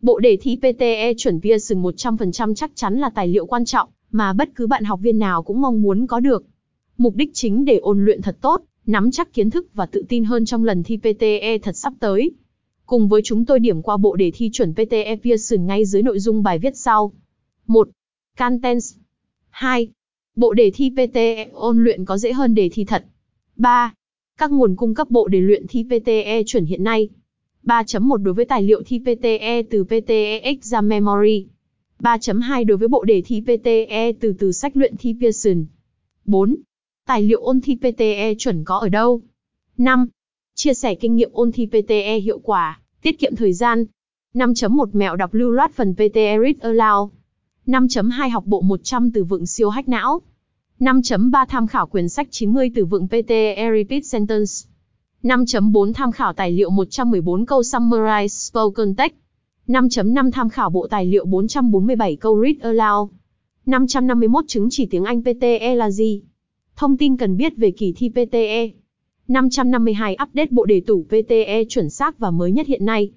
Bộ đề thi PTE chuẩn Pearson 100% chắc chắn là tài liệu quan trọng mà bất cứ bạn học viên nào cũng mong muốn có được. Mục đích chính để ôn luyện thật tốt, nắm chắc kiến thức và tự tin hơn trong lần thi PTE thật sắp tới. Cùng với chúng tôi điểm qua bộ đề thi chuẩn PTE Pearson ngay dưới nội dung bài viết sau. 1. Contents 2. Bộ đề thi PTE ôn luyện có dễ hơn đề thi thật. 3. Các nguồn cung cấp bộ đề luyện thi PTE chuẩn hiện nay. 3.1 đối với tài liệu thi PTE từ PTE Exam Memory. 3.2 đối với bộ đề thi PTE từ từ sách luyện thi Pearson. 4. Tài liệu ôn thi PTE chuẩn có ở đâu? 5. Chia sẻ kinh nghiệm ôn thi PTE hiệu quả, tiết kiệm thời gian. 5.1 Mẹo đọc lưu loát phần PTE Read Aloud. 5.2 Học bộ 100 từ vựng siêu hách não. 5.3 Tham khảo quyển sách 90 từ vựng PTE Repeat Sentence. 5.4 Tham khảo tài liệu 114 câu Summarize Spoken Text. 5.5 Tham khảo bộ tài liệu 447 câu Read Aloud. 551 Chứng chỉ tiếng Anh PTE là gì? Thông tin cần biết về kỳ thi PTE. 552 Update bộ đề tủ PTE chuẩn xác và mới nhất hiện nay.